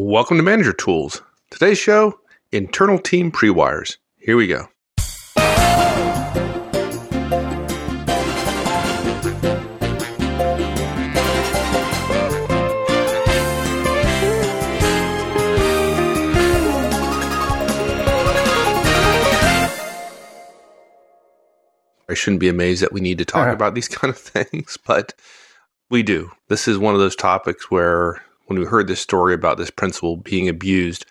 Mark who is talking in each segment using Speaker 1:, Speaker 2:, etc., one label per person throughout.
Speaker 1: Welcome to Manager Tools. Today's show internal team pre wires. Here we go. I shouldn't be amazed that we need to talk
Speaker 2: Uh-huh.
Speaker 1: about these kind of things, but we do. This is one of those topics where when we heard this story about this principal being abused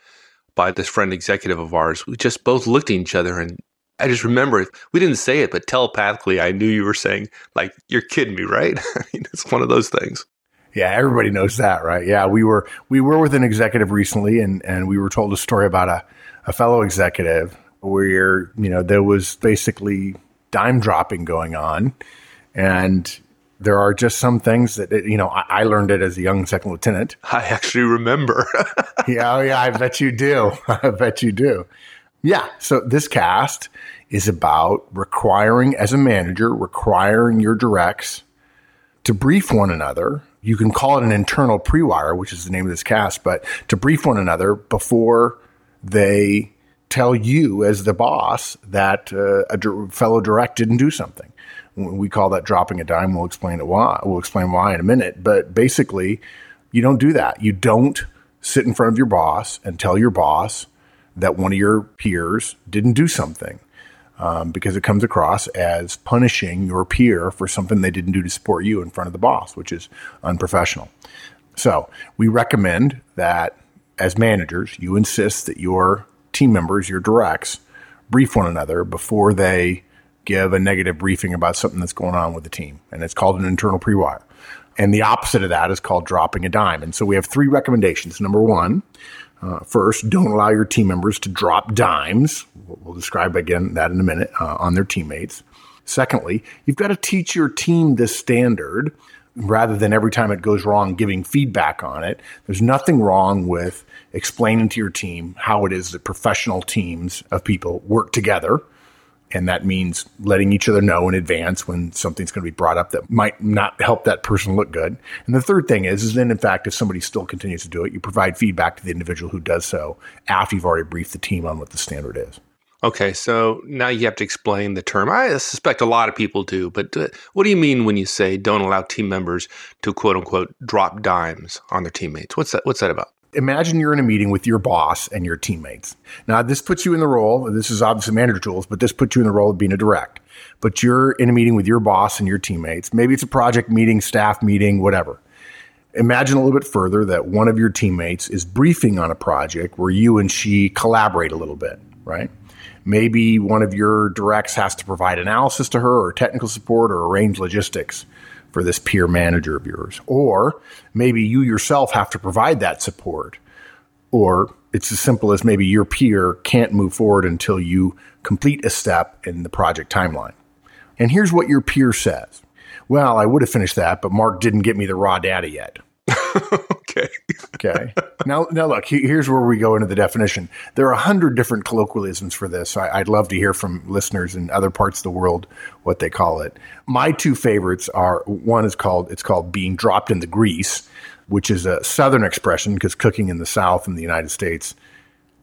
Speaker 1: by this friend executive of ours, we just both looked at each other and I just remember we didn't say it, but telepathically I knew you were saying, like, you're kidding me, right? I mean, it's one of those things.
Speaker 2: Yeah, everybody knows that, right? Yeah, we were we were with an executive recently, and and we were told a story about a a fellow executive where you know there was basically dime dropping going on, and there are just some things that you know I, learned it as a young second lieutenant.
Speaker 1: I actually remember.
Speaker 2: yeah, oh yeah, I bet you do. I bet you do. Yeah. So this cast is about requiring, as a manager, requiring your directs to brief one another. You can call it an internal pre-wire, which is the name of this cast, but to brief one another before they tell you as the boss that uh, a fellow direct didn't do something. We call that dropping a dime. We'll explain it why. We'll explain why in a minute. But basically, you don't do that. You don't sit in front of your boss and tell your boss that one of your peers didn't do something um, because it comes across as punishing your peer for something they didn't do to support you in front of the boss, which is unprofessional. So we recommend that as managers, you insist that your team members, your directs, brief one another before they give a negative briefing about something that's going on with the team. And it's called an internal pre-wire. And the opposite of that is called dropping a dime. And so we have three recommendations. Number one, uh, first, don't allow your team members to drop dimes. We'll, describe again that in a minute uh, on their teammates. Secondly, you've got to teach your team this standard rather than every time it goes wrong giving feedback on it. There's nothing wrong with explaining to your team how it is that professional teams of people work together. And that means letting each other know in advance when something's going to be brought up that might not help that person look good. And the third thing is, is then in fact, if somebody still continues to do it, you provide feedback to the individual who does so after you've already briefed the team on what the standard is.
Speaker 1: Okay, so now you have to explain the term. I suspect a lot of people do, but uh, what do you mean when you say don't allow team members to quote unquote drop dimes on their teammates? What's that? What's that about?
Speaker 2: Imagine you're in a meeting with your boss and your teammates. Now, this puts you in the role. This is obviously manager tools, but this puts you in the role of being a direct. But you're in a meeting with your boss and your teammates. Maybe it's a project meeting, staff meeting, whatever. Imagine a little bit further that one of your teammates is briefing on a project where you and she collaborate a little bit, right? Maybe one of your directs has to provide analysis to her or technical support or arrange logistics for this peer manager of yours. Or maybe you yourself have to provide that support. Or it's as simple as maybe your peer can't move forward until you complete a step in the project timeline. And here's what your peer says. Well, I would have finished that, but Mark didn't get me the raw data yet.
Speaker 1: okay.
Speaker 2: Okay. now, now look, here's where we go into the definition. There are a hundred different colloquialisms for this. I, I'd love to hear from listeners in other parts of the world what they call it. My two favorites are one is called it's called being dropped in the grease, which is a southern expression because cooking in the South in the United States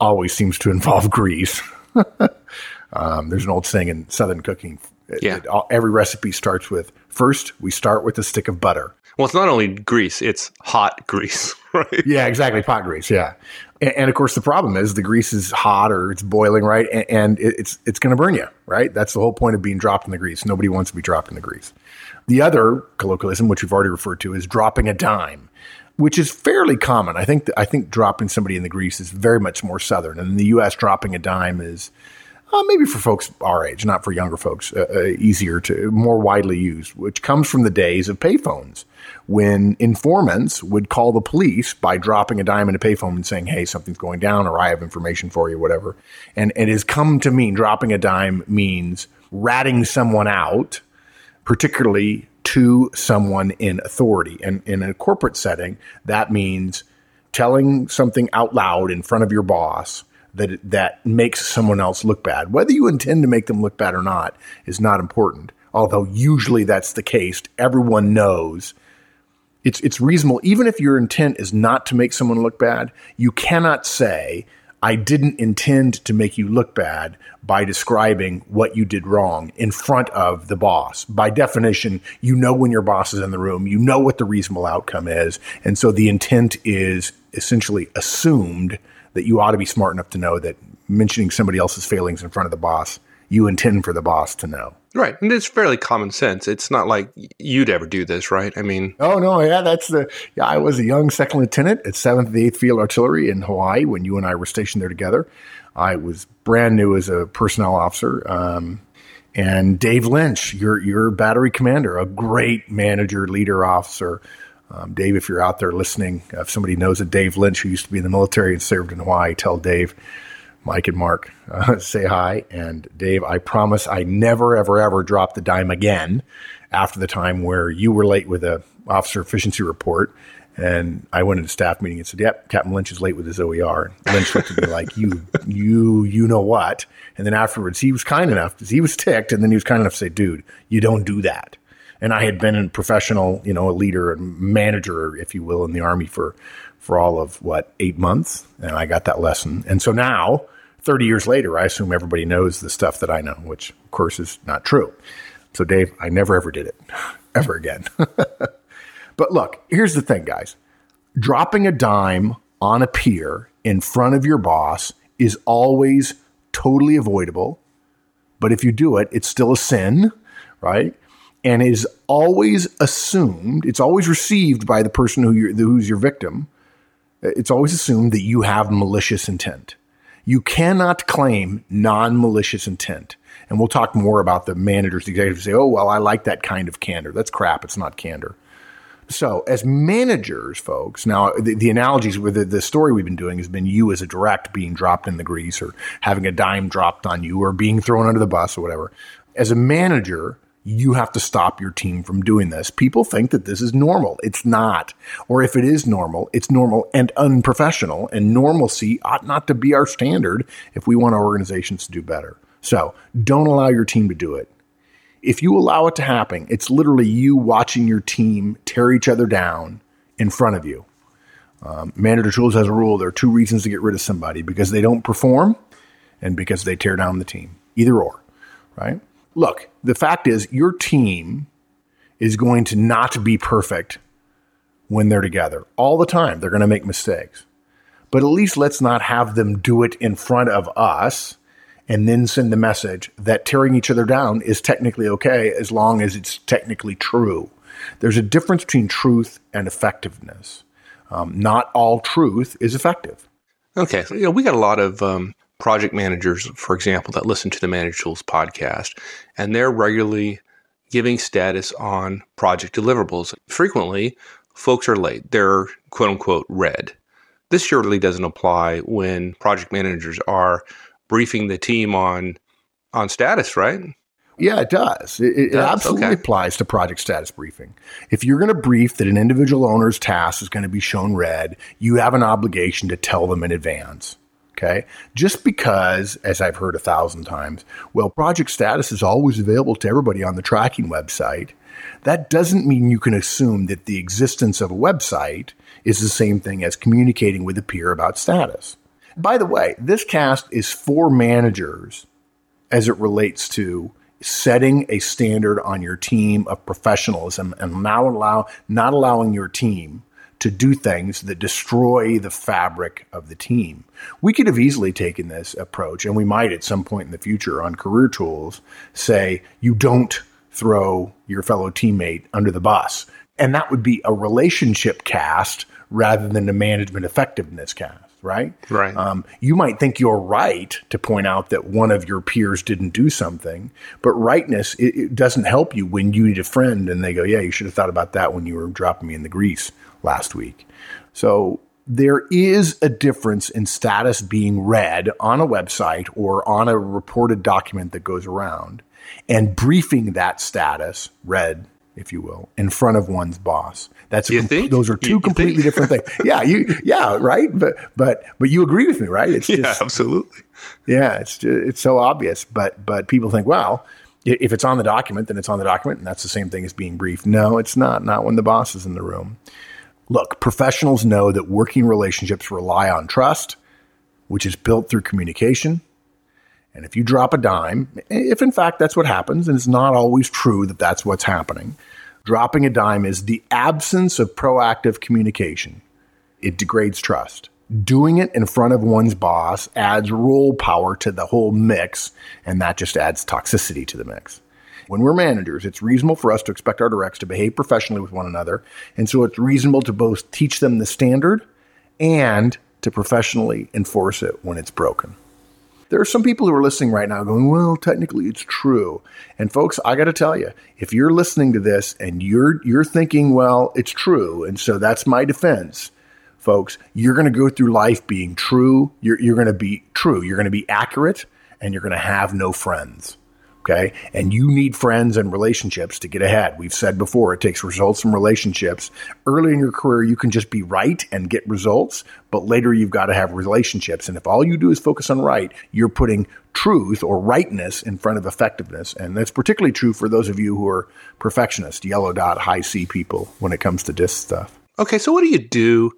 Speaker 2: always seems to involve grease. um, there's an old saying in southern cooking. it-
Speaker 1: Yeah.
Speaker 2: it- all- every recipe starts with first we start with a stick of butter.
Speaker 1: Well, it's not only grease; it's hot grease, right?
Speaker 2: Yeah, exactly. Pot grease. Yeah, and, and of course the problem is the grease is hot or it's boiling, right? And, and it, it's it's going to burn you, right? That's the whole point of being dropped in the grease. Nobody wants to be dropped in the grease. The other colloquialism, which we've already referred to, is dropping a dime, which is fairly common. I think I think dropping somebody in the grease is very much more southern, and in the U.S., dropping a dime is uh, maybe for folks our age, not for younger folks, uh, uh, easier to, more widely used, which comes from the days of payphones when informants would call the police by dropping a dime in a payphone and saying, hey, something's going down or I have information for you, whatever. And it has come to mean dropping a dime means ratting someone out, particularly to someone in authority. And in a corporate setting, that means telling something out loud in front of your boss that that makes someone else look bad. Whether you intend to make them look bad or not is not important. Although usually that's the case. Everyone knows it's it's reasonable even if your intent is not to make someone look bad you cannot say i didn't intend to make you look bad by describing what you did wrong in front of the boss by definition you know when your boss is in the room you know what the reasonable outcome is and so the intent is essentially assumed that you ought to be smart enough to know that mentioning somebody else's failings in front of the boss you intend for the boss to know
Speaker 1: Right. And it's fairly common sense. It's not like you'd ever do this, right? I mean,
Speaker 2: oh, no. Yeah, that's the. Yeah, I was a young second lieutenant at 7th and 8th Field Artillery in Hawaii when you and I were stationed there together. I was brand new as a personnel officer. Um, and Dave Lynch, your, your battery commander, a great manager, leader, officer. Um, Dave, if you're out there listening, if somebody knows a Dave Lynch who used to be in the military and served in Hawaii, tell Dave Mike and Mark uh, say hi. And Dave, I promise I never, ever, ever drop the dime again after the time where you were late with a officer efficiency report. And I went into staff meeting and said, "Yep, Captain Lynch is late with his OER." Lynch looked at me like, "You, you, you know what?" And then afterwards, he was kind enough because he was ticked, and then he was kind enough to say, "Dude, you don't do that." And I had been a professional, you know, a leader and manager, if you will, in the army for for all of what eight months, and I got that lesson. And so now 30 years later, I assume everybody knows the stuff that I know, which of course is not true. So, Dave, I never ever did it ever again. but look, here's the thing, guys dropping a dime on a peer in front of your boss is always totally avoidable. But if you do it, it's still a sin, right? And is always assumed, it's always received by the person who who's your victim. It's always assumed that you have malicious intent. You cannot claim non malicious intent. And we'll talk more about the managers, the executives say, oh, well, I like that kind of candor. That's crap. It's not candor. So, as managers, folks, now the, the analogies with the, the, story we've been doing has been you as a direct being dropped in the grease or having a dime dropped on you or being thrown under the bus or whatever. As a manager, you have to stop your team from doing this. People think that this is normal. It's not. Or if it is normal, it's normal and unprofessional, and normalcy ought not to be our standard if we want our organizations to do better. So don't allow your team to do it. If you allow it to happen, it's literally you watching your team tear each other down in front of you. Um, Manager Tools has a rule there are two reasons to get rid of somebody because they don't perform and because they tear down the team. Either or, right? Look, the fact is, your team is going to not be perfect when they're together all the time. They're going to make mistakes. But at least let's not have them do it in front of us and then send the message that tearing each other down is technically okay as long as it's technically true. There's a difference between truth and effectiveness. Um, not all truth is effective.
Speaker 1: Okay, so you know we got a lot of um, project managers, for example, that listen to the Manage Tools podcast, and they're regularly giving status on project deliverables. Frequently, folks are late. They're quote unquote red. This surely doesn't apply when project managers are briefing the team on on status, right?
Speaker 2: Yeah, it does. It, it, does? absolutely okay. applies to project status briefing. If you're going to brief that an individual owner's task is going to be shown red, you have an obligation to tell them in advance. Okay. Just because, as I've heard a thousand times, well, project status is always available to everybody on the tracking website. That doesn't mean you can assume that the existence of a website is the same thing as communicating with a peer about status. By the way, this cast is for managers as it relates to setting a standard on your team of professionalism and now allow not allowing your team to do things that destroy the fabric of the team. We could have easily taken this approach, and we might at some point in the future on career tools say, you don't throw your fellow teammate under the bus. And that would be a relationship cast rather than a management effectiveness cast right?
Speaker 1: Right. Um,
Speaker 2: you might think you're right to point out that one of your peers didn't do something, but rightness it, it, doesn't help you when you need a friend and they go, "Yeah, you should have thought about that when you were dropping me in the grease." Last week. So there is a difference in status being read on a website or on a reported document that goes around and briefing that status, red, if you will, in front of one's boss. That's
Speaker 1: you com-
Speaker 2: those are two you, completely different things. Yeah, you yeah, right? But but but you agree with me, right?
Speaker 1: It's just, yeah, absolutely.
Speaker 2: Yeah, it's it's so obvious, but but people think, well, If it's on the document, then it's on the document, and that's the same thing as being briefed. No, it's not. Not when the boss is in the room. Look, professionals know that working relationships rely on trust, which is built through communication. And if you drop a dime, if in fact that's what happens, and it's not always true that that's what's happening, dropping a dime is the absence of proactive communication. It degrades trust. Doing it in front of one's boss adds role power to the whole mix, and that just adds toxicity to the mix. When we're managers, it's reasonable for us to expect our directs to behave professionally with one another. And so it's reasonable to both teach them the standard and to professionally enforce it when it's broken. There are some people who are listening right now going, well, technically it's true. And folks, I got to tell you, if you're listening to this and you're you're thinking, well, it's true, and so that's my defense, folks, you're going to go through life being true. You're, you're going to be true. You're going to be accurate, and you're going to have no friends. Okay. And you need friends and relationships to get ahead. We've said before, it takes results from relationships. Early in your career, you can just be right and get results, but later you've got to have relationships. And if all you do is focus on right, you're putting truth or rightness in front of effectiveness. And that's particularly true for those of you who are perfectionists, yellow dot, high C people when it comes to this stuff.
Speaker 1: Okay. So what do you do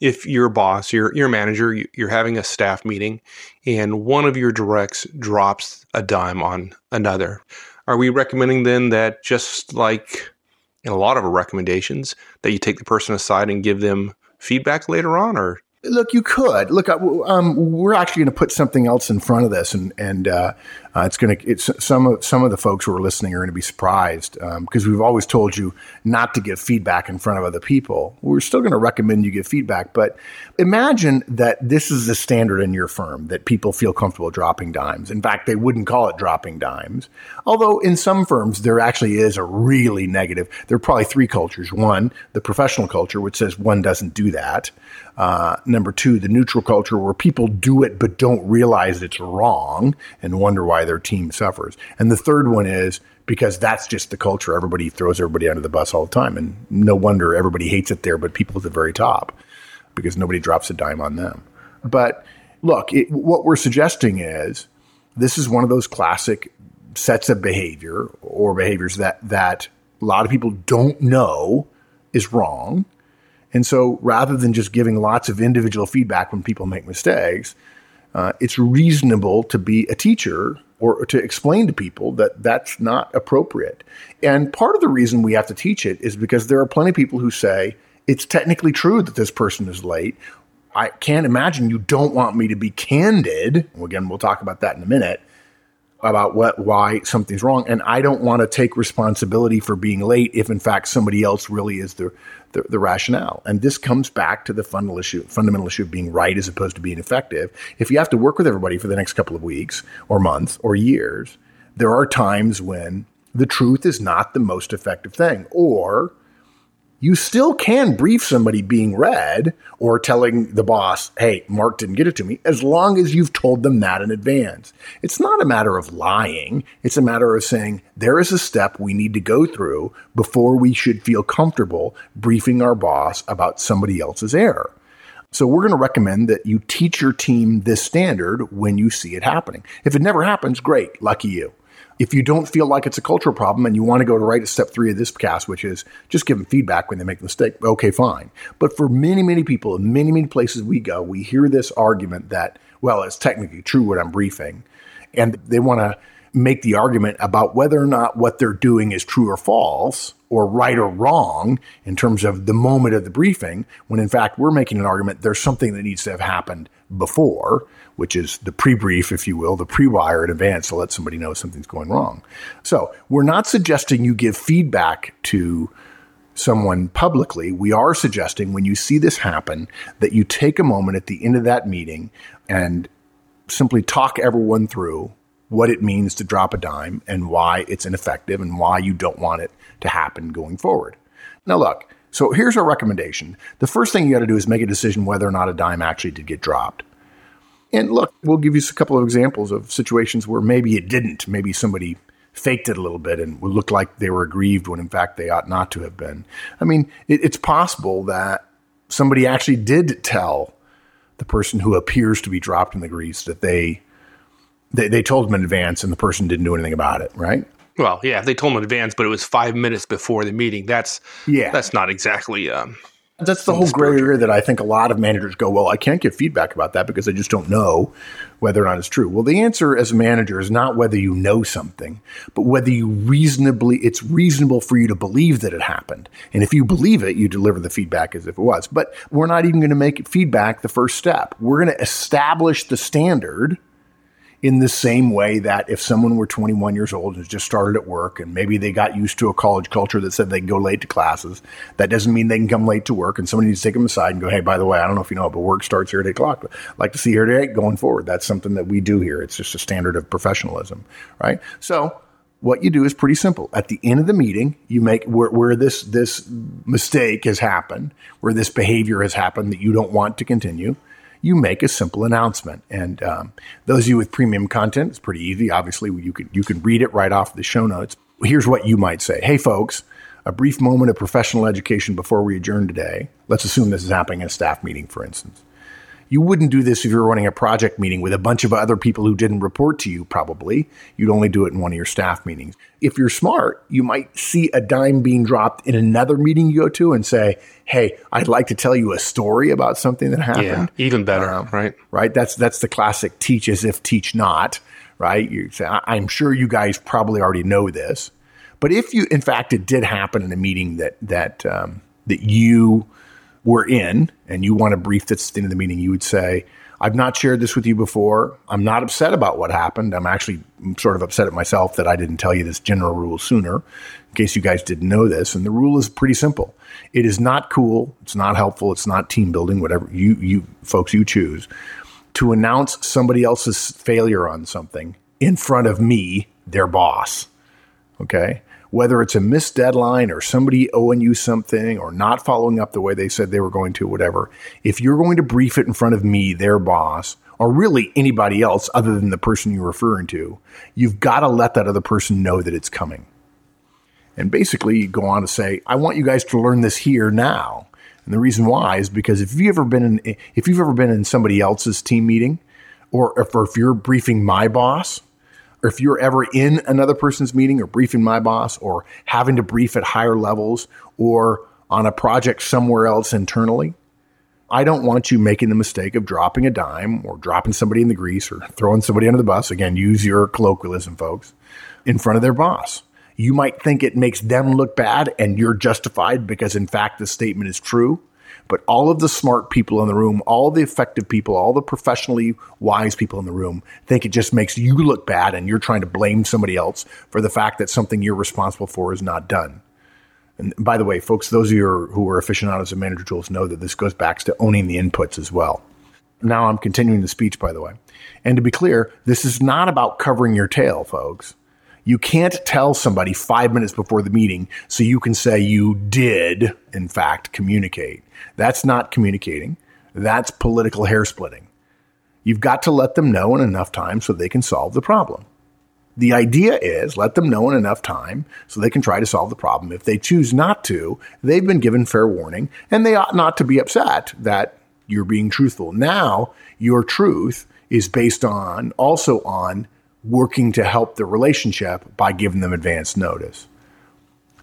Speaker 1: if you're boss, you're, you're manager, you're having a staff meeting, and one of your directs drops a dime on another, are we recommending then that just like in a lot of our recommendations, that you take the person aside and give them feedback later on, or
Speaker 2: Look, you could look. Um, we're actually going to put something else in front of this, and and uh, uh, it's going to. It's some of some of the folks who are listening are going to be surprised because um, we've always told you not to give feedback in front of other people. We're still going to recommend you give feedback, but imagine that this is the standard in your firm that people feel comfortable dropping dimes. In fact, they wouldn't call it dropping dimes, although in some firms there actually is a really negative. There are probably three cultures. One, the professional culture, which says one doesn't do that. Uh, number two, the neutral culture where people do it but don't realize it's wrong and wonder why their team suffers. And the third one is because that's just the culture. Everybody throws everybody under the bus all the time. And no wonder everybody hates it there, but people at the very top because nobody drops a dime on them. But look, it, what we're suggesting is this is one of those classic sets of behavior or behaviors that, that a lot of people don't know is wrong and so rather than just giving lots of individual feedback when people make mistakes, uh, it's reasonable to be a teacher or to explain to people that that's not appropriate. And part of the reason we have to teach it is because there are plenty of people who say, it's technically true that this person is late. I can't imagine you don't want me to be candid. Again, we'll talk about that in a minute about what why something's wrong and I don't want to take responsibility for being late if in fact somebody else really is the, the, the rationale. And this comes back to the fundamental issue fundamental issue of being right as opposed to being effective. If you have to work with everybody for the next couple of weeks or months or years, there are times when the truth is not the most effective thing or you still can brief somebody being red or telling the boss, hey, Mark didn't get it to me, as long as you've told them that in advance. It's not a matter of lying. It's a matter of saying there is a step we need to go through before we should feel comfortable briefing our boss about somebody else's error. So we're going to recommend that you teach your team this standard when you see it happening. If it never happens, great, lucky you. If you don't feel like it's a cultural problem and you want to go to right at step three of this cast, which is just give them feedback when they make a mistake, okay, fine. But for many, many people in many, many places we go, we hear this argument that, well, it's technically true what I'm briefing. And they want to make the argument about whether or not what they're doing is true or false or right or wrong in terms of the moment of the briefing, when in fact we're making an argument there's something that needs to have happened before which is the pre-brief, if you will, the pre-wire in advance to let somebody know something's going wrong. So we're not suggesting you give feedback to someone publicly. We are suggesting when you see this happen that you take a moment at the end of that meeting and simply talk everyone through what it means to drop a dime and why it's ineffective and why you don't want it to happen going forward. Now, look, so here's our recommendation. The first thing you got to do is make a decision whether or not a dime actually did get dropped. And look, we'll give you a couple of examples of situations where maybe it didn't. Maybe somebody faked it a little bit and looked like they were aggrieved when in fact they ought not to have been. I mean, it, it's possible that somebody actually did tell the person who appears to be dropped in the grease that they, they they told them in advance and the person didn't do anything about it, right?
Speaker 1: Well, yeah, they told them in advance, but it was five minutes before the meeting. That's
Speaker 2: Yeah.
Speaker 1: that's not exactly. Um,
Speaker 2: That's the whole gray area that I think a lot of managers go, well, I can't give feedback about that because I just don't know whether or not it's true. Well, the answer as a manager is not whether you know something, but whether you reasonably, it's reasonable for you to believe that it happened. And if you believe it, you deliver the feedback as if it was. But we're not even going to make feedback the first step. We're going to establish the standard in the same way that if someone were 21 years old and just started at work and maybe they got used to a college culture that said they can go late to classes, that doesn't mean they can come late to work. And somebody needs to take them aside and go, hey, by the way, I don't know if you know, but work starts here at 8 o'clock. I'd like to see here at 8 going forward. That's something that we do here. It's just a standard of professionalism, right? So what you do is pretty simple. At the end of the meeting, you make where, where this this mistake has happened, where this behavior has happened that you don't want to continue you make a simple announcement. And um, those of you with premium content, it's pretty easy. Obviously, you can you can read it right off the show notes. Here's what you might say: Hey, folks, a brief moment of professional education before we adjourn today. Let's assume this is happening in a staff meeting, for instance. You wouldn't do this if you were running a project meeting with a bunch of other people who didn't report to you, probably. You'd only do it in one of your staff meetings. If you're smart, you might see a dime being dropped in another meeting you go to and say, Hey, I'd like to tell you a story about something that happened.
Speaker 1: yeah, even better, um, right?
Speaker 2: Right. That's that's the classic teach as if teach not. Right. You say, I'm sure you guys probably already know this, but if you, in fact, it did happen in a meeting that that um, that you were in and you want a brief that's at the end of the meeting, you would say, I've not shared this with you before. I'm not upset about what happened. I'm actually sort of upset at myself that I didn't tell you this general rule sooner, in case you guys didn't know this. And the rule is pretty simple. It is not cool. It's not helpful. It's not team building, whatever you, you folks you choose to announce somebody else's failure on something in front of me, their boss. Okay whether it's a missed deadline or somebody owing you something or not following up the way they said they were going to, whatever, if you're going to brief it in front of me, their boss, or really anybody else other than the person you're referring to, you've got to let that other person know that it's coming. And basically, you go on to say, I want you guys to learn this here now. And the reason why is because if you've ever been in, if you've ever been in somebody else's team meeting, or if, or if you're briefing my boss, or if you're ever in another person's meeting or briefing my boss or having to brief at higher levels or on a project somewhere else internally, I don't want you making the mistake of dropping a dime or dropping somebody in the grease or throwing somebody under the bus. Again, use your colloquialism, folks, in front of their boss. You might think it makes them look bad and you're justified because, in fact, the statement is true. But all of the smart people in the room, all the effective people, all the professionally wise people in the room think it just makes you look bad and you're trying to blame somebody else for the fact that something you're responsible for is not done. And by the way, folks, those of you who are aficionados of manager tools know that this goes back to owning the inputs as well. Now I'm continuing the speech, by the way. And to be clear, this is not about covering your tail, folks. You can't tell somebody five minutes before the meeting so you can say you did, in fact, communicate. That's not communicating. That's political hair splitting. You've got to let them know in enough time so they can solve the problem. The idea is let them know in enough time so they can try to solve the problem. If they choose not to, they've been given fair warning and they ought not to be upset that you're being truthful. Now, your truth is based on also on working to help the relationship by giving them advance notice.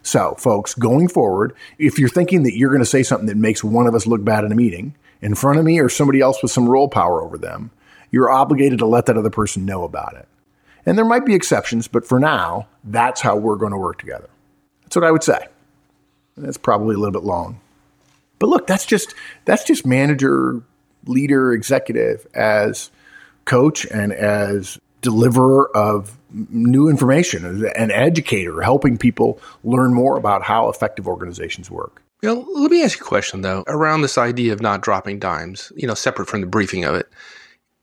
Speaker 2: So, folks, going forward, if you're thinking that you're going to say something that makes one of us look bad in a meeting in front of me or somebody else with some role power over them, you're obligated to let that other person know about it. And there might be exceptions, but for now, that's how we're going to work together. That's what I would say. That's probably a little bit long. But look, that's just that's just manager, leader, executive as coach and as deliverer of new information, an educator, helping people learn more about how effective organizations work.
Speaker 1: You know, let me ask you a question though around this idea of not dropping dimes. You know, separate from the briefing of it.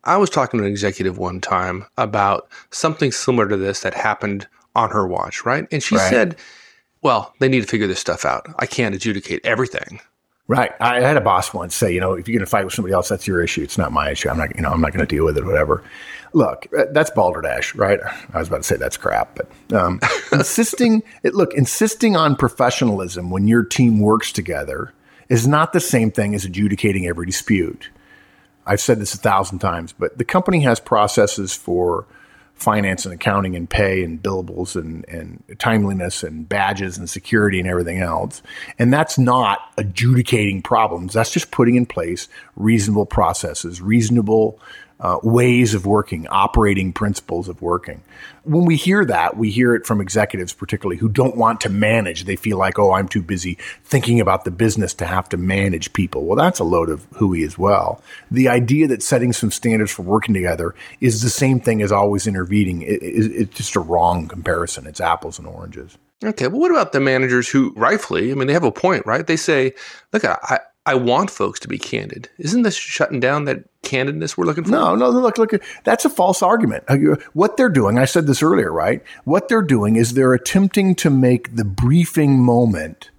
Speaker 1: I was talking to an executive one time about something similar to this that happened on her watch, right? And she right. said, "Well, they need to figure this stuff out. I can't adjudicate everything."
Speaker 2: Right. I had a boss once say, you know, if you're going to fight with somebody else, that's your issue. It's not my issue. I'm not, you know, I'm not going to deal with it, whatever. Look, uh, that's balderdash, right? I was about to say that's crap, but um, insisting, it, look, insisting on professionalism when your team works together is not the same thing as adjudicating every dispute. I've said this a thousand times, but the company has processes for finance and accounting and pay and billables and, and timeliness and badges and security and everything else. And that's not adjudicating problems. That's just putting in place reasonable processes, reasonable uh, ways of working, operating principles of working. When we hear that, we hear it from executives, particularly who don't want to manage. They feel like, oh, I'm too busy thinking about the business to have to manage people. Well, that's a load of hooey as well. The idea that setting some standards for working together is the same thing as always intervening. It, it, it's just a wrong comparison. It's apples and oranges.
Speaker 1: Okay, well, what about the managers who rightfully, I mean, they have a point, right? They say, look, I, I want folks to be candid. Isn't this shutting down that candidness we're looking for?
Speaker 2: No, no, look, look, that's a false argument. Uh, what they're doing, I said this earlier, right? What they're doing is they're attempting to make the briefing moment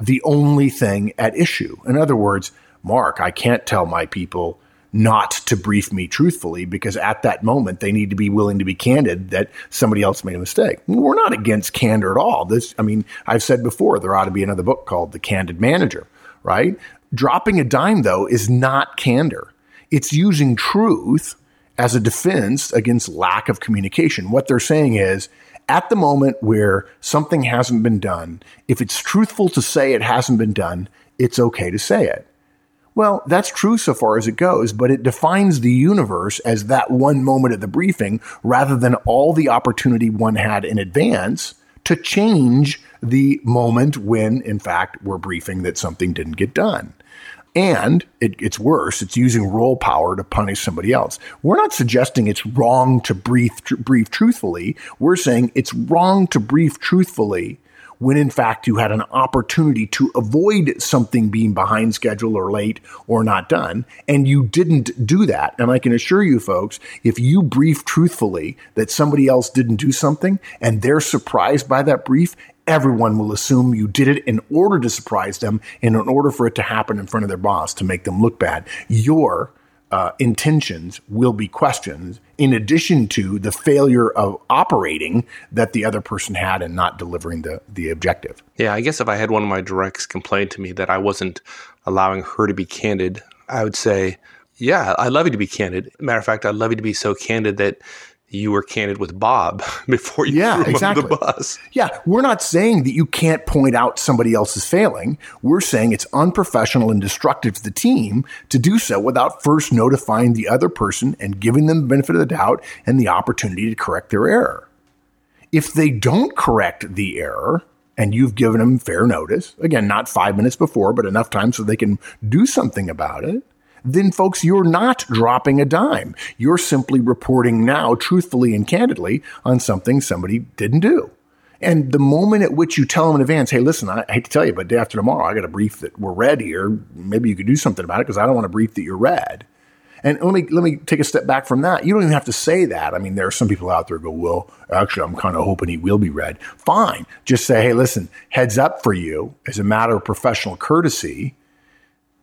Speaker 2: the only thing at issue. In other words, Mark, I can't tell my people not to brief me truthfully because at that moment they need to be willing to be candid that somebody else made a mistake. We're not against candor at all. This, I mean, I've said before, there ought to be another book called The Candid Manager right? Dropping a dime, though, is not candor. It's using truth as a defense against lack of communication. What they're saying is, at the moment where something hasn't been done, if it's truthful to say it hasn't been done, it's okay to say it. Well, that's true so far as it goes, but it defines the universe as that one moment at the briefing rather than all the opportunity one had in advance to change the moment when, in fact, we're briefing that something didn't get done. And it, it's worse, it's using role power to punish somebody else. We're not suggesting it's wrong to brief, tr- brief truthfully. We're saying it's wrong to brief truthfully when in fact you had an opportunity to avoid something being behind schedule or late or not done, and you didn't do that. And I can assure you, folks, if you brief truthfully that somebody else didn't do something and they're surprised by that brief, everyone will assume you did it in order to surprise them and in order for it to happen in front of their boss to make them look bad. Your uh, intentions will be questioned in addition to the failure of operating that the other person had and not delivering the, the objective.
Speaker 1: Yeah, I guess if I had one of my directs complain to me that I wasn't allowing her to be candid, I would say, yeah, I'd love you to be candid. Matter of fact, I'd love you to be so candid that you were candid with Bob before you yeah, threw exactly. the bus.
Speaker 2: Yeah, we're not saying that you can't point out somebody else's failing. We're saying it's unprofessional and destructive to the team to do so without first notifying the other person and giving them the benefit of the doubt and the opportunity to correct their error. If they don't correct the error, and you've given them fair notice, again, not five minutes before, but enough time so they can do something about it, then folks, you're not dropping a dime. You're simply reporting now truthfully and candidly on something somebody didn't do. And the moment at which you tell them in advance, hey, listen, I, hate to tell you, but day after tomorrow, I got a brief that we're red here. Maybe you could do something about it because I don't want to brief that you're red. And let me let me take a step back from that. You don't even have to say that. I mean, there are some people out there who go, well, actually, I'm kind of hoping he will be red. Fine. Just say, hey, listen, heads up for you as a matter of professional courtesy.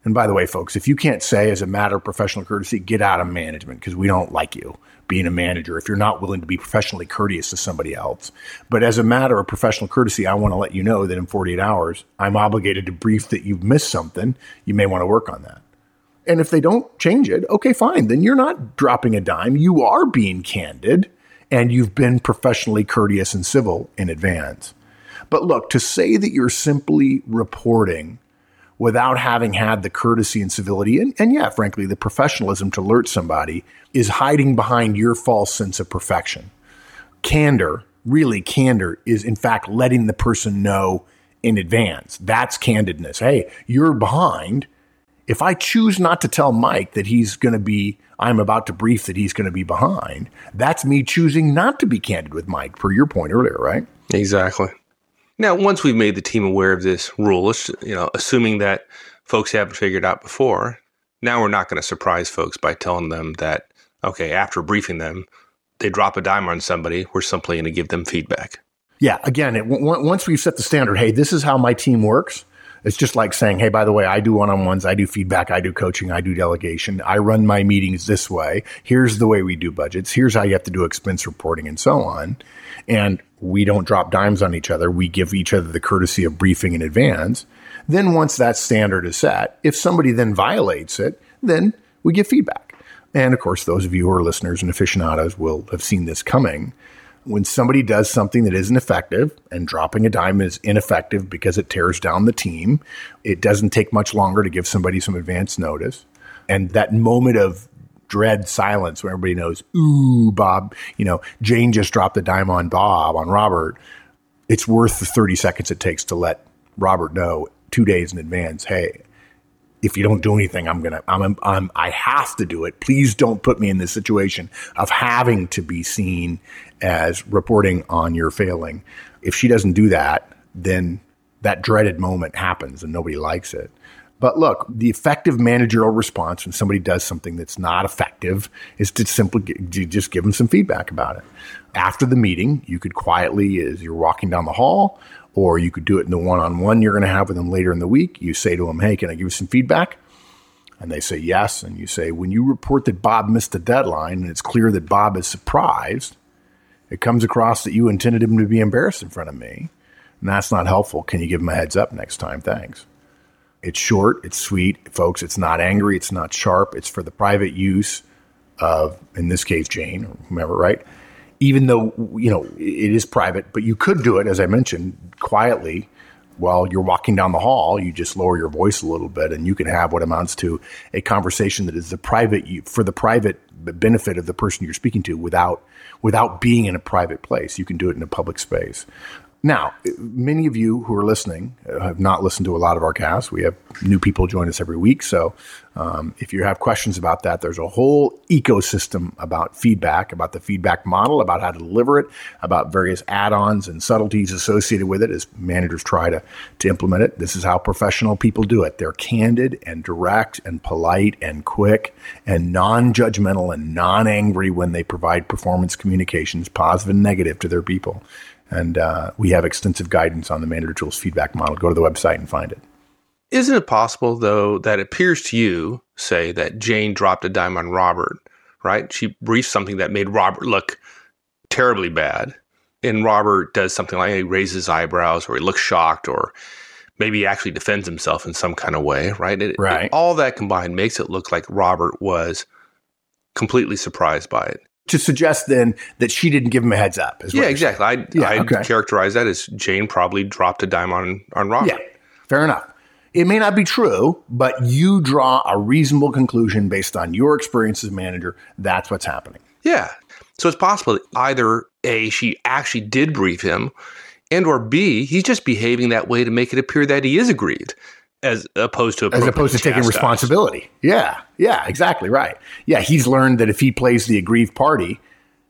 Speaker 2: And by the way, folks, if you can't say as a matter of professional courtesy, get out of management because we don't like you being a manager if you're not willing to be professionally courteous to somebody else. But as a matter of professional courtesy, I want to let you know that in 48 hours, I'm obligated to brief that you've missed something. You may want to work on that. And if they don't change it, okay, fine. Then you're not dropping a dime. You are being candid and you've been professionally courteous and civil in advance. But look, to say that you're simply reporting without having had the courtesy and civility and, and yeah, frankly, the professionalism to alert somebody is hiding behind your false sense of perfection. Candor, really candor, is in fact letting the person know in advance. That's candidness. Hey, you're behind. If I choose not to tell Mike that he's going to be, I'm about to brief that he's going to be behind, that's me choosing not to be candid with Mike, per your point earlier, right?
Speaker 1: Exactly. Now, once we've made the team aware of this rule, you know, assuming that folks haven't figured out before, now we're not going to surprise folks by telling them that, okay, after briefing them, they drop a dime on somebody, we're simply going to give them feedback.
Speaker 2: Yeah, again, it, w- once we've set the standard, hey, this is how my team works. It's just like saying, hey, by the way, I do one on ones, I do feedback, I do coaching, I do delegation, I run my meetings this way. Here's the way we do budgets. Here's how you have to do expense reporting and so on. And we don't drop dimes on each other. We give each other the courtesy of briefing in advance. Then once that standard is set, if somebody then violates it, then we give feedback. And of course, those of you who are listeners and aficionados will have seen this coming. When somebody does something that isn't effective, and dropping a dime is ineffective because it tears down the team, it doesn't take much longer to give somebody some advance notice. And that moment of dread silence where everybody knows, ooh, Bob, you know, Jane just dropped a dime on Bob, on Robert. It's worth the 30 seconds it takes to let Robert know two days in advance, hey, if you don't do anything, I'm gonna, I'm, I'm, I have to do it. Please don't put me in this situation of having to be seen as reporting on your failing. If she doesn't do that, then that dreaded moment happens and nobody likes it. But look, the effective managerial response when somebody does something that's not effective is to simply g- just give them some feedback about it. After the meeting, you could quietly, as you're walking down the hall, or you could do it in the one on one you're going to have with them later in the week. You say to them, Hey, can I give you some feedback? And they say yes. And you say, When you report that Bob missed the deadline and it's clear that Bob is surprised, it comes across that you intended him to be embarrassed in front of me. And that's not helpful. Can you give him a heads up next time? Thanks. It's short, it's sweet, folks. It's not angry, it's not sharp. It's for the private use of, in this case, Jane or whomever, right? Even though you know it is private, but you could do it, as I mentioned, quietly while you're walking down the hall. You just lower your voice a little bit, and you can have what amounts to a conversation that is the private for the private benefit of the person you're speaking to, without without being in a private place. You can do it in a public space. Now, many of you who are listening have not listened to a lot of our casts. We have new people join us every week. So um, if you have questions about that, there's a whole ecosystem about feedback, about the feedback model, about how to deliver it, about various add ons and subtleties associated with it as managers try to, to implement it. This is how professional people do it. They're candid and direct and polite and quick and non judgmental and non angry when they provide performance communications, positive and negative, to their people. And uh, we have extensive guidance on the Manager Tools feedback model. Go to the website and find it.
Speaker 1: Isn't it possible, though, that it appears to you, say, that Jane dropped a dime on Robert, right? She briefed something that made Robert look terribly bad. And Robert does something like he raises his eyebrows or he looks shocked or maybe he actually defends himself in some kind of way, right? It,
Speaker 2: right.
Speaker 1: It, all that combined makes it look like Robert was completely surprised by it
Speaker 2: to suggest then that she didn't give him a heads up.
Speaker 1: yeah, exactly. I yeah, I okay. characterize that as Jane probably dropped a dime on on Robert. Yeah,
Speaker 2: fair enough. It may not be true, but you draw a reasonable conclusion based on your experience as manager. That's what's happening.
Speaker 1: Yeah. So it's possible that either A, she actually did brief him, and or B, he's just behaving that way to make it appear that he is aggrieved as opposed to
Speaker 2: as opposed to taking responsibility. Yeah, yeah, exactly right. Yeah, he's learned that if he plays the aggrieved party,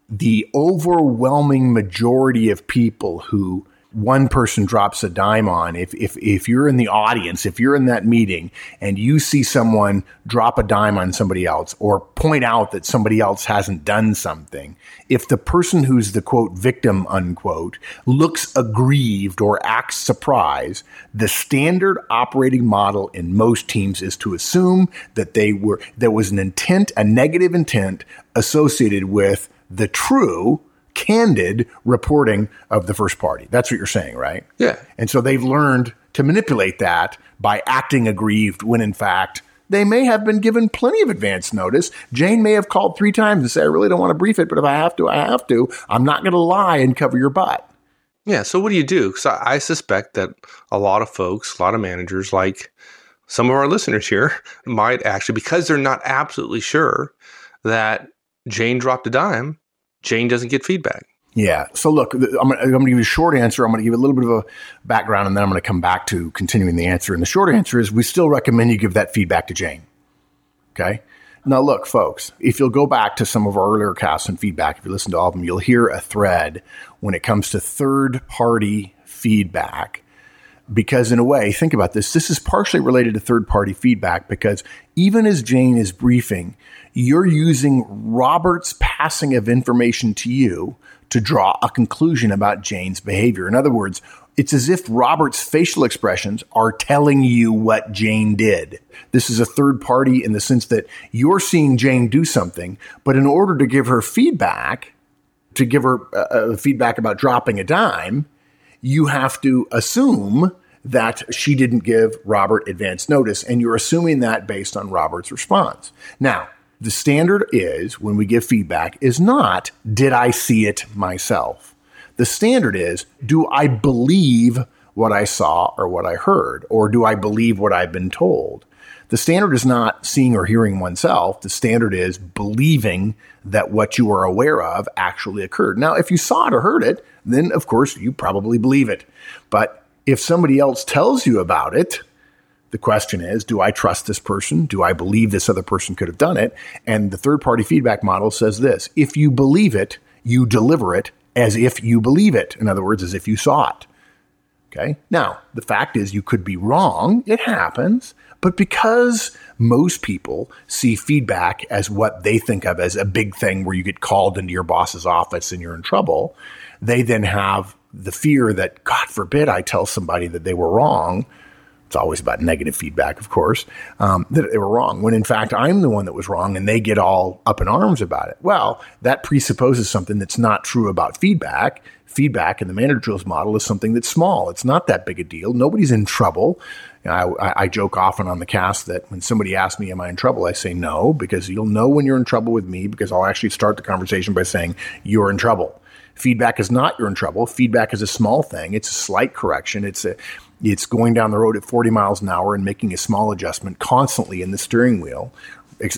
Speaker 2: the overwhelming majority of people who one person drops a dime on, if, if, if you're in the audience, if you're in that meeting and you see someone drop a dime on somebody else or point out that somebody else hasn't done something, if the person who's the quote victim unquote looks aggrieved or acts surprised, the standard operating model in most teams is to assume that they were, there was an intent, a negative intent associated with the true candid reporting of the first party. That's what you're saying, right?
Speaker 1: Yeah.
Speaker 2: And so they've learned to manipulate that by acting aggrieved when in fact they may have been given plenty of advance notice. Jane may have called three times and said, I really don't want to brief it, but if I have to, I have to. I'm not going to lie and cover your butt.
Speaker 1: Yeah. So what do you do? Because I, I suspect that a lot of folks, a lot of managers, like some of our listeners here, might actually, because they're not absolutely sure that Jane dropped a dime, Jane doesn't get feedback.
Speaker 2: Yeah. So look, I'm going to give you a short answer. I'm going to give a little bit of a background, and then I'm going to come back to continuing the answer. And the short answer is we still recommend you give that feedback to Jane. Okay. Now, look, folks, if you'll go back to some of our earlier casts and feedback, if you listen to all of them, you'll hear a thread when it comes to third party feedback. Because, in a way, think about this this is partially related to third party feedback because even as Jane is briefing, you're using Robert's passing of information to you to draw a conclusion about Jane's behavior. In other words, it's as if Robert's facial expressions are telling you what Jane did. This is a third party in the sense that you're seeing Jane do something, but in order to give her feedback, to give her uh, uh feedback about dropping a dime, you have to assume that she didn't give Robert advance notice, and you're assuming that based on Robert's response. Now, The standard is when we give feedback is not, did I see it myself? The standard is, do I believe what I saw or what I heard? Or do I believe what I've been told? The standard is not seeing or hearing oneself. The standard is believing that what you are aware of actually occurred. Now, if you saw it or heard it, then of course you probably believe it. But if somebody else tells you about it, the question is, do I trust this person? Do I believe this other person could have done it? And the third party feedback model says this if you believe it, you deliver it as if you believe it. In other words, as if you saw it. Okay. Now, the fact is, you could be wrong. It happens. But because most people see feedback as what they think of as a big thing where you get called into your boss's office and you're in trouble, they then have the fear that, God forbid, I tell somebody that they were wrong. It's always about negative feedback, of course, um, that they were wrong, when in fact I'm the one that was wrong and they get all up in arms about it. Well, that presupposes something that's not true about feedback feedback in the Manager Tools model is something that's small. It's not that big a deal. Nobody's in trouble. You know, I, I, joke often on the cast that when somebody asks me, Am I in trouble? I say no, because you'll know when you're in trouble with me because I'll actually start the conversation by saying, You're in trouble. Feedback is not you're in trouble. Feedback is a small thing. It's a slight correction. It's a it's going down the road at 40 miles an hour and making a small adjustment constantly in the steering wheel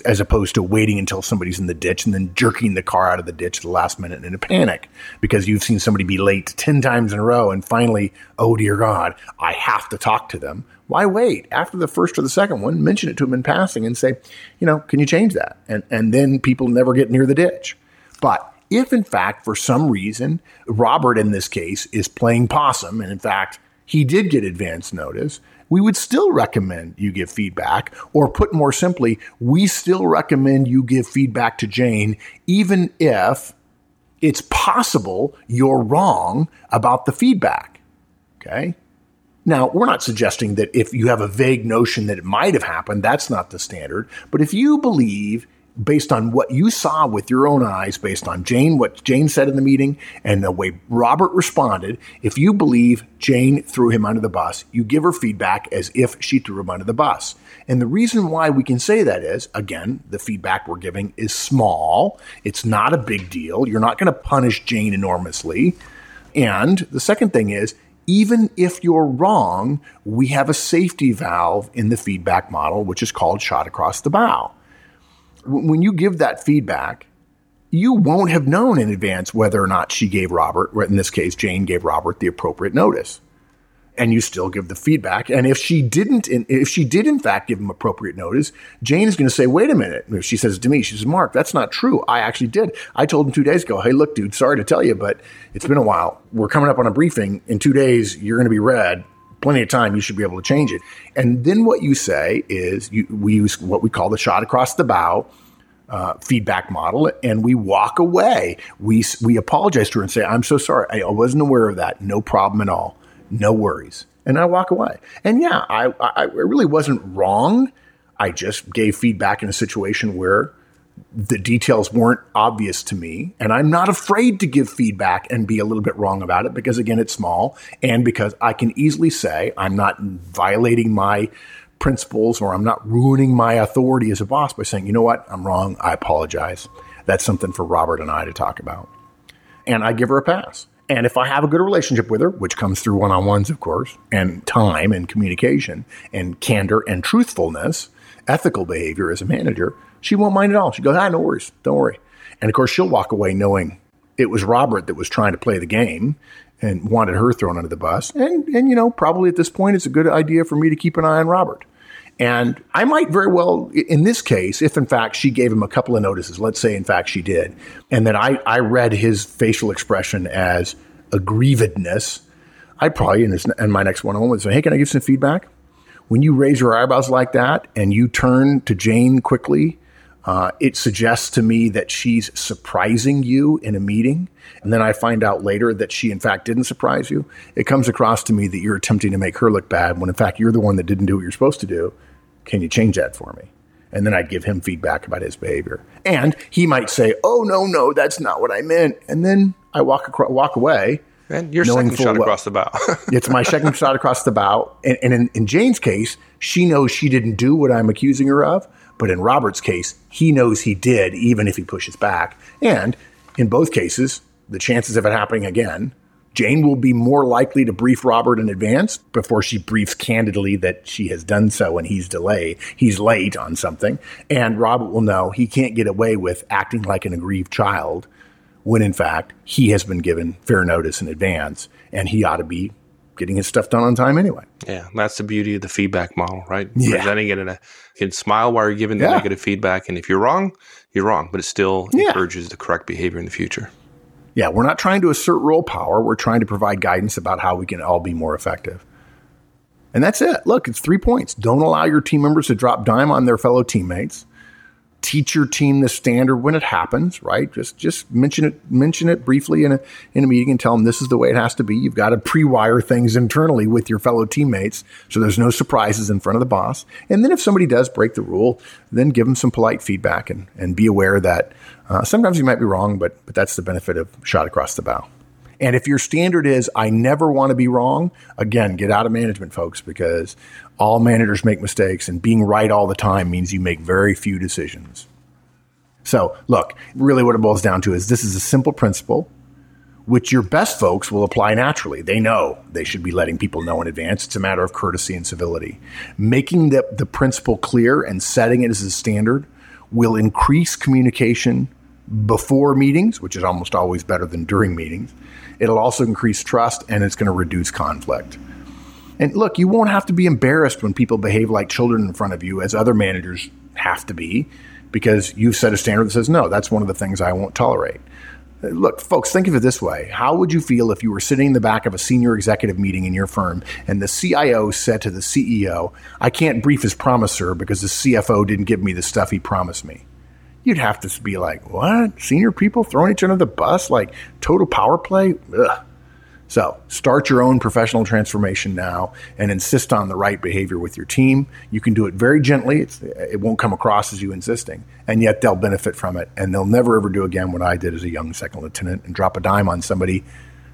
Speaker 2: as opposed to waiting until somebody's in the ditch and then jerking the car out of the ditch at the last minute in a panic because you've seen somebody be late 10 times in a row and finally, oh dear God, I have to talk to them. Why wait? After the first or the second one, mention it to them in passing and say, you know, can you change that? And, and then people never get near the ditch. But if in fact, for some reason, Robert in this case is playing possum, and in fact, he did get advance notice, we would still recommend you give feedback. Or put more simply, we still recommend you give feedback to Jane, even if it's possible you're wrong about the feedback. Okay. Now, we're not suggesting that if you have a vague notion that it might have happened, that's not the standard. But if you believe based on what you saw with your own eyes, based on Jane, what Jane said in the meeting, and the way Robert responded, if you believe Jane threw him under the bus, you give her feedback as if she threw him under the bus. And the reason why we can say that is, again, the feedback we're giving is small. It's not a big deal. You're not going to punish Jane enormously. And the second thing is, even if you're wrong, we have a safety valve in the feedback model, which is called shot across the bow when you give that feedback, you won't have known in advance whether or not she gave Robert, in this case, Jane gave Robert the appropriate notice. And you still give the feedback. And if she didn't, if she did in fact give him appropriate notice, Jane is going to say, wait a minute. If she says to me, she says, Mark, that's not true. I actually did. I told him two days ago, hey, look, dude, sorry to tell you, but it's been a while. We're coming up on a briefing. In two days, you're going to be red plenty of time, you should be able to change it. And then what you say is you, we use what we call the shot across the bow. Uh, feedback model, and we walk away. We we apologize to her and say, "I'm so sorry. I wasn't aware of that. No problem at all. No worries." And I walk away. And yeah, I I really wasn't wrong. I just gave feedback in a situation where the details weren't obvious to me. And I'm not afraid to give feedback and be a little bit wrong about it because, again, it's small and because I can easily say I'm not violating my principles or I'm not ruining my authority as a boss by saying, you know what, I'm wrong. I apologize. That's something for Robert and I to talk about. And I give her a pass. And if I have a good relationship with her, which comes through one on ones, of course, and time and communication and candor and truthfulness, ethical behavior as a manager, she won't mind at all. She goes, ah, no worries. Don't worry. And of course, she'll walk away knowing it was Robert that was trying to play the game and wanted her thrown under the bus. And, and, you know, probably at this point, it's a good idea for me to keep an eye on Robert. And I might very well, in this case, if in fact she gave him a couple of notices, let's say in fact she did, and then I, I read his facial expression as aggrievedness, I'd probably, in, this, in my next one on one, would say, hey, can I give some feedback? When you raise your eyebrows like that and you turn to Jane quickly uh, it suggests to me that she's surprising you in a meeting. And then I find out later that she, in fact, didn't surprise you. It comes across to me that you're attempting to make her look bad when, in fact, you're the one that didn't do what you're supposed to do. Can you change that for me? And then I'd give him feedback about his behavior. And he might say, Oh, no, no, that's not what I meant. And then I walk, across, walk away.
Speaker 1: And your second shot well, across the bow.
Speaker 2: it's my second shot across the bow. And, and in, in Jane's case, she knows she didn't do what I'm accusing her of But in Robert's case, he knows he did, even if he pushes back. And in both cases, the chances of it happening again, Jane will be more likely to brief Robert in advance before she briefs candidly that she has done so and he's delayed. He's late on something. And Robert will know he can't get away with acting like an aggrieved child when in fact he has been given fair notice in advance and he ought to be getting his stuff done on time anyway.
Speaker 1: Yeah, that's the beauty of the feedback model, right?
Speaker 2: Yeah.
Speaker 1: Presenting it in a you can smile while you're giving the
Speaker 2: Yeah.
Speaker 1: negative feedback, and if you're wrong, you're wrong, but it still
Speaker 2: Yeah.
Speaker 1: encourages the correct behavior in the future.
Speaker 2: Yeah, we're not trying to assert role power. We're trying to provide guidance about how we can all be more effective. And that's it. Look, it's three points. Don't allow your team members to drop dime on their fellow teammates. Teach your team the standard when it happens, right? Just just mention it mention it briefly in a in a meeting and tell them this is the way it has to be. You've got to pre-wire things internally with your fellow teammates so there's no surprises in front of the boss. And then if somebody does break the rule, then give them some polite feedback and, and be aware that uh, sometimes you might be wrong, but but that's the benefit of shot across the bow. And if your standard is, I never want to be wrong, again, get out of management, folks, because all managers make mistakes, and being right all the time means you make very few decisions. So, look, really what it boils down to is this is a simple principle, which your best folks will apply naturally. They know they should be letting people know in advance. It's a matter of courtesy and civility. Making the, the principle clear and setting it as a standard will increase communication before meetings, which is almost always better than during meetings. It'll also increase trust and it's going to reduce conflict. And look, you won't have to be embarrassed when people behave like children in front of you, as other managers have to be, because you've set a standard that says, no, that's one of the things I won't tolerate. Look, folks, think of it this way. How would you feel if you were sitting in the back of a senior executive meeting in your firm and the CIO said to the CEO, I can't brief his promise, sir, because the CFO didn't give me the stuff he promised me? You'd have to be like, what? Senior people throwing each other under the bus? Like total power play? Ugh. So start your own professional transformation now and insist on the right behavior with your team. You can do it very gently. It's, it won't come across as you insisting, and yet they'll benefit from it. And they'll never ever do again what I did as a young second lieutenant and drop a dime on somebody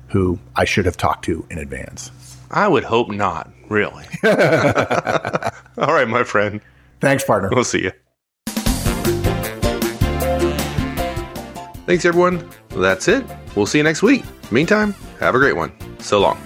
Speaker 2: who I should have talked to in advance.
Speaker 1: I would hope not, really. All right, my friend.
Speaker 2: Thanks, partner.
Speaker 1: We'll see you. Thanks, everyone. That's it. We'll see you next week. Meantime, have a great one. So long.